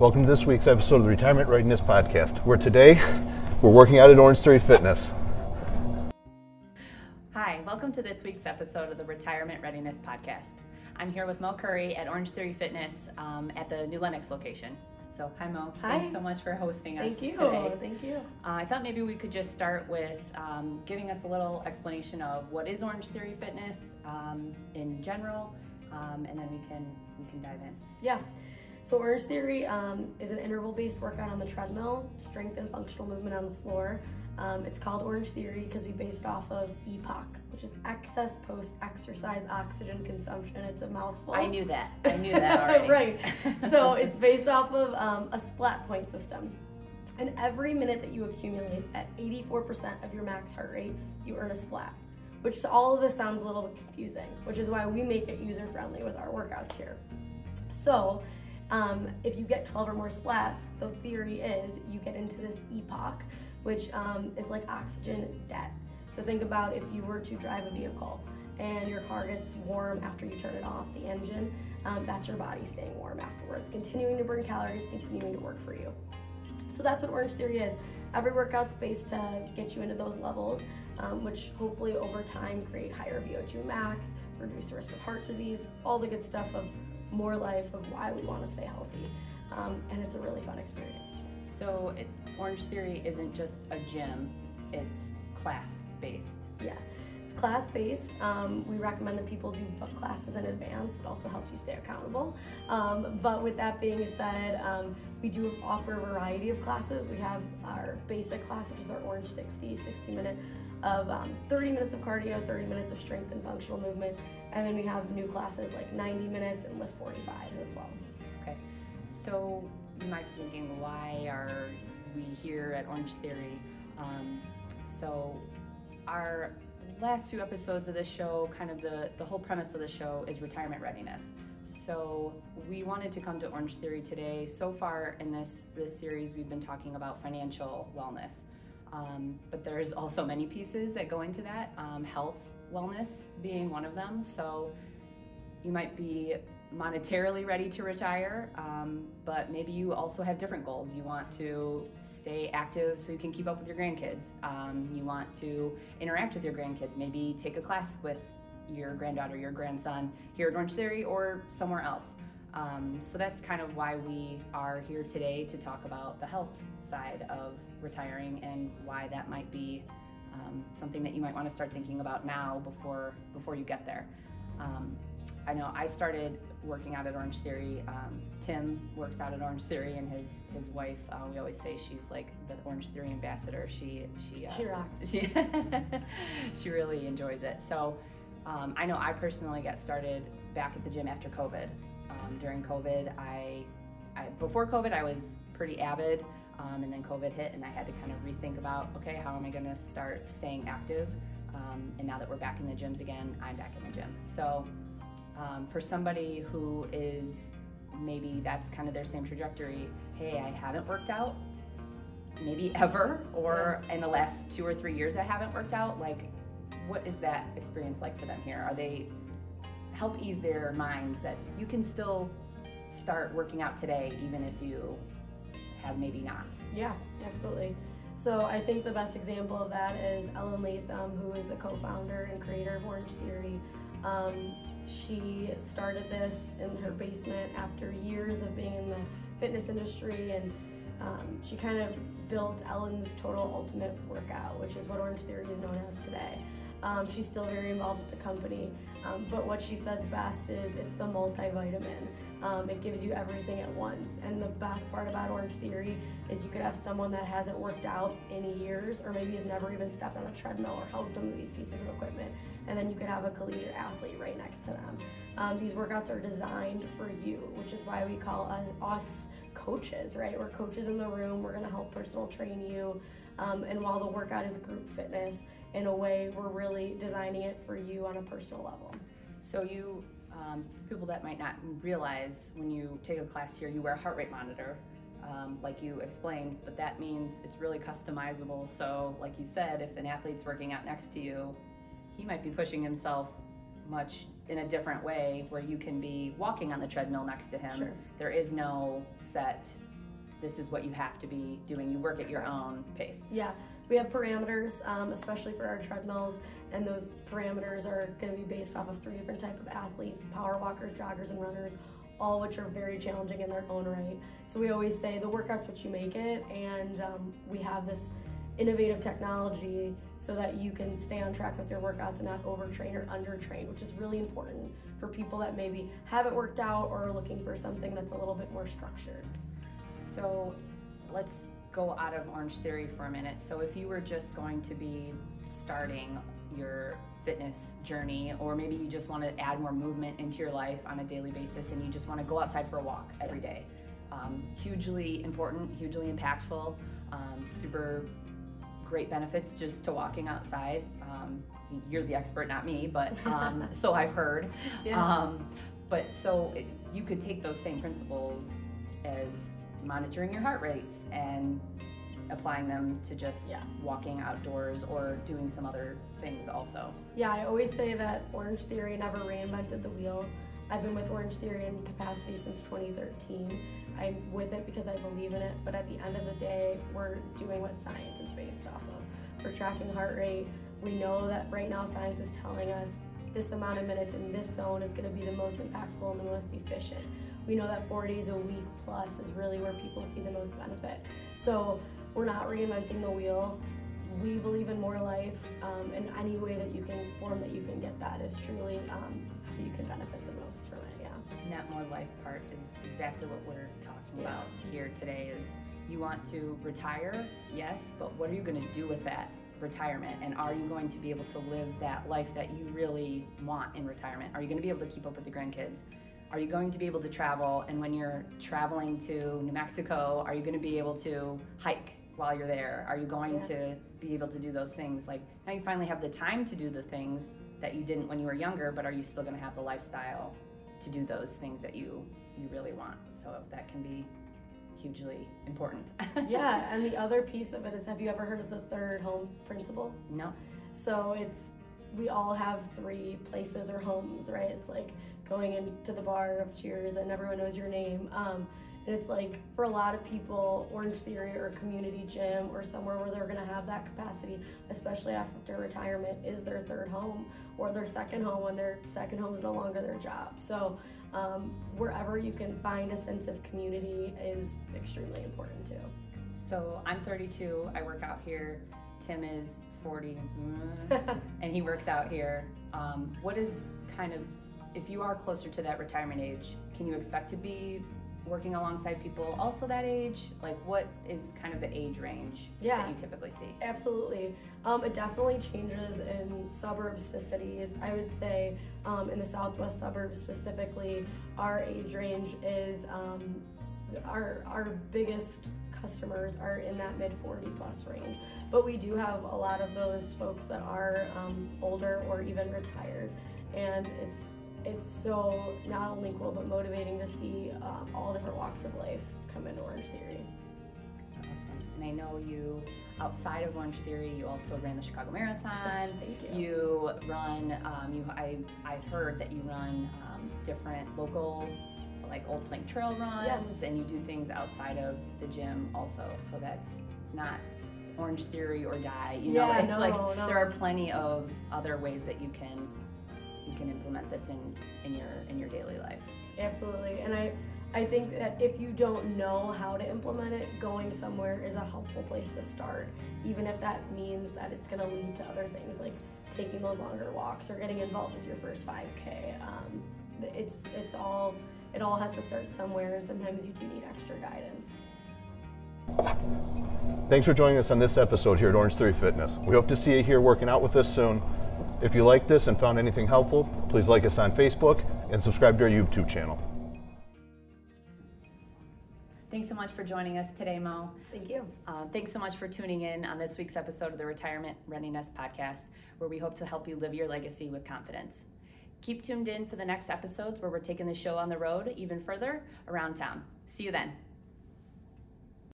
Welcome to this week's episode of the Retirement Readiness Podcast, where today we're working out at Orange Theory Fitness. Hi, welcome to this week's episode of the Retirement Readiness Podcast. I'm here with Mo Curry at Orange Theory Fitness um, at the New Lenox location. So, hi Mo. Hi. Thanks so much for hosting us Thank you. today. Thank you. Uh, I thought maybe we could just start with um, giving us a little explanation of what is Orange Theory Fitness um, in general, um, and then we can we can dive in. Yeah. So Orange Theory um, is an interval-based workout on the treadmill, strength and functional movement on the floor. Um, it's called Orange Theory because we based it off of EPOC, which is excess post-exercise oxygen consumption. It's a mouthful. I knew that. I knew that already. right. So it's based off of um, a splat point system. And every minute that you accumulate at 84% of your max heart rate, you earn a splat. Which all of this sounds a little bit confusing, which is why we make it user friendly with our workouts here. So, um, if you get 12 or more splats, the theory is you get into this EPOC, which um, is like oxygen debt. So, think about if you were to drive a vehicle and your car gets warm after you turn it off, the engine, um, that's your body staying warm afterwards, continuing to burn calories, continuing to work for you. So, that's what Orange Theory is. Every workout's based to get you into those levels, um, which hopefully over time create higher VO2 max, reduce the risk of heart disease, all the good stuff of more life of why we want to stay healthy. Um, and it's a really fun experience. So, it, Orange Theory isn't just a gym; it's class based. Yeah, it's class based. Um, we recommend that people do book classes in advance. It also helps you stay accountable. Um, but with that being said, um, we do offer a variety of classes. We have our basic class, which is our Orange 60, 60 minute of um, 30 minutes of cardio, 30 minutes of strength and functional movement. And then we have new classes like 90 minutes and lift 45s as well. Okay, so you might be thinking, why are we here at Orange Theory? Um, so, our last few episodes of this show, kind of the, the whole premise of the show is retirement readiness. So, we wanted to come to Orange Theory today. So far in this, this series, we've been talking about financial wellness. Um, but there's also many pieces that go into that, um, health wellness being one of them. So, you might be monetarily ready to retire, um, but maybe you also have different goals. You want to stay active so you can keep up with your grandkids. Um, you want to interact with your grandkids, maybe take a class with your granddaughter, your grandson here at Orange Theory or somewhere else. Um, so that's kind of why we are here today to talk about the health side of retiring and why that might be um, something that you might want to start thinking about now before before you get there. Um, I know I started working out at Orange Theory. Um, Tim works out at Orange Theory, and his his wife. Uh, we always say she's like the Orange Theory ambassador. She she uh, She rocks. She she really enjoys it. So um, I know I personally got started back at the gym after COVID. Um, during COVID, I, I before COVID I was pretty avid, um, and then COVID hit, and I had to kind of rethink about okay, how am I going to start staying active? Um, and now that we're back in the gyms again, I'm back in the gym. So um, for somebody who is maybe that's kind of their same trajectory hey i haven't worked out maybe ever or in the last two or three years i haven't worked out like what is that experience like for them here are they help ease their mind that you can still start working out today even if you have maybe not Yeah, absolutely. So I think the best example of that is Ellen Latham, who is the co-founder and creator of Orange Theory. Um, she started this in her basement after years of being in the fitness industry, and um, she kind of built Ellen's Total Ultimate Workout, which is what Orange Theory is known as today. Um, she's still very involved with the company, um, but what she says best is it's the multivitamin. Um, it gives you everything at once. And the best part about Orange Theory is you could have someone that hasn't worked out in years, or maybe has never even stepped on a treadmill or held some of these pieces of equipment, and then you could have a collegiate athlete right next to them. Um, these workouts are designed for you, which is why we call us, us coaches, right? We're coaches in the room. We're going to help personal train you. Um, and while the workout is group fitness, in a way, we're really designing it for you on a personal level. So you, um, for people that might not realize, when you take a class here, you wear a heart rate monitor, um, like you explained, but that means it's really customizable. So, like you said, if an athlete's working out next to you, he might be pushing himself much in a different way where you can be walking on the treadmill next to him. Sure. There is no set. This is what you have to be doing. You work at your own pace. Yeah, we have parameters, um, especially for our treadmills, and those parameters are going to be based off of three different type of athletes: power walkers, joggers, and runners. All which are very challenging in their own right. So we always say the workout's what you make it, and um, we have this innovative technology so that you can stay on track with your workouts and not overtrain or undertrain, which is really important for people that maybe haven't worked out or are looking for something that's a little bit more structured. So let's go out of Orange Theory for a minute. So if you were just going to be starting your fitness journey, or maybe you just want to add more movement into your life on a daily basis and you just want to go outside for a walk every day, um, hugely important, hugely impactful, um, super great benefits just to walking outside. Um, you're the expert, not me, but um, so I've heard. Yeah. Um, but so it, you could take those same principles as monitoring your heart rates and applying them to just Yeah. walking outdoors or doing some other things also. Yeah, I always say that Orange Theory never reinvented the wheel. I've been with Orange Theory in capacity since 2013. I'm with it because I believe in it, but at the end of the day, we're doing what science is based off of. We're tracking heart rate. We know that right now science is telling us this amount of minutes in this zone is going to be the most impactful and the most efficient. We know that four days a week plus is really where people see the most benefit. So we're not reinventing the wheel we believe in more life, um, and any way that you can form that you can get that is truly um, you can benefit Life part is exactly what we're talking about here today is you want to retire, yes, but what are you going to do with that retirement? And are you going to be able to live that life that you really want in retirement? Are you going to be able to keep up with the grandkids? Are you going to be able to travel? And when you're traveling to New Mexico, are you going to be able to hike while you're there? Are you going Yeah. to be able to do those things? Like now you finally have the time to do the things that you didn't when you were younger, but are you still going to have the lifestyle to do those things that you you really want? So that can be hugely important. yeah, and the other piece of it is have you ever heard of the third home principle? no. So it's we all have three places or homes, right? It's like going into the bar of Cheers and everyone knows your name. Um, and it's like for a lot of people, Orange Theory or a community gym or somewhere where they're gonna have that capacity, especially after retirement, is their third home or their second home when their second home is no longer their job. So um, wherever you can find a sense of community is extremely important too. So I'm 32. I work out here. Tim is 40, mm, and he works out here. Um, what is kind of if you are closer to that retirement age, can you expect to be working alongside people also that age? Like, what is kind of the age range Yeah. that you typically see? Absolutely. Um, it definitely changes in suburbs to cities. I would say um, in the southwest suburbs specifically, our age range is um, our, our biggest customers are in that mid 40 plus range. But we do have a lot of those folks that are um, older or even retired. And it's it's so not only cool but motivating to see um, all different walks of life come into Orange Theory. Awesome. And I know you, outside of Orange Theory, you also ran the Chicago Marathon. Thank you. You run. Um, you. I. I've heard that you run um, different local, like Old Plank Trail runs, and you do things outside of the gym also. So that's it's not Orange Theory or die. You know, it's no, like no. there are plenty of other ways that you can you can implement this in in your in your daily life. Absolutely. And I I think that if you don't know how to implement it, going somewhere is a helpful place to start, even if that means that it's going to lead to other things like taking those longer walks or getting involved with your first 5K. Um, it's it's all it all has to start somewhere, and sometimes you do need extra guidance. Thanks for joining us on this episode here at Orange Theory Fitness. We hope to see you here working out with us soon. If you like this and found anything helpful, please like us on Facebook and subscribe to our YouTube channel. Thanks so much for joining us today, Mo. Thank you. Uh, thanks so much for tuning in on this week's episode of the Retirement Readiness Podcast, where we hope to help you live your legacy with confidence. Keep tuned in for the next episodes where we're taking the show on the road even further around town. See you then.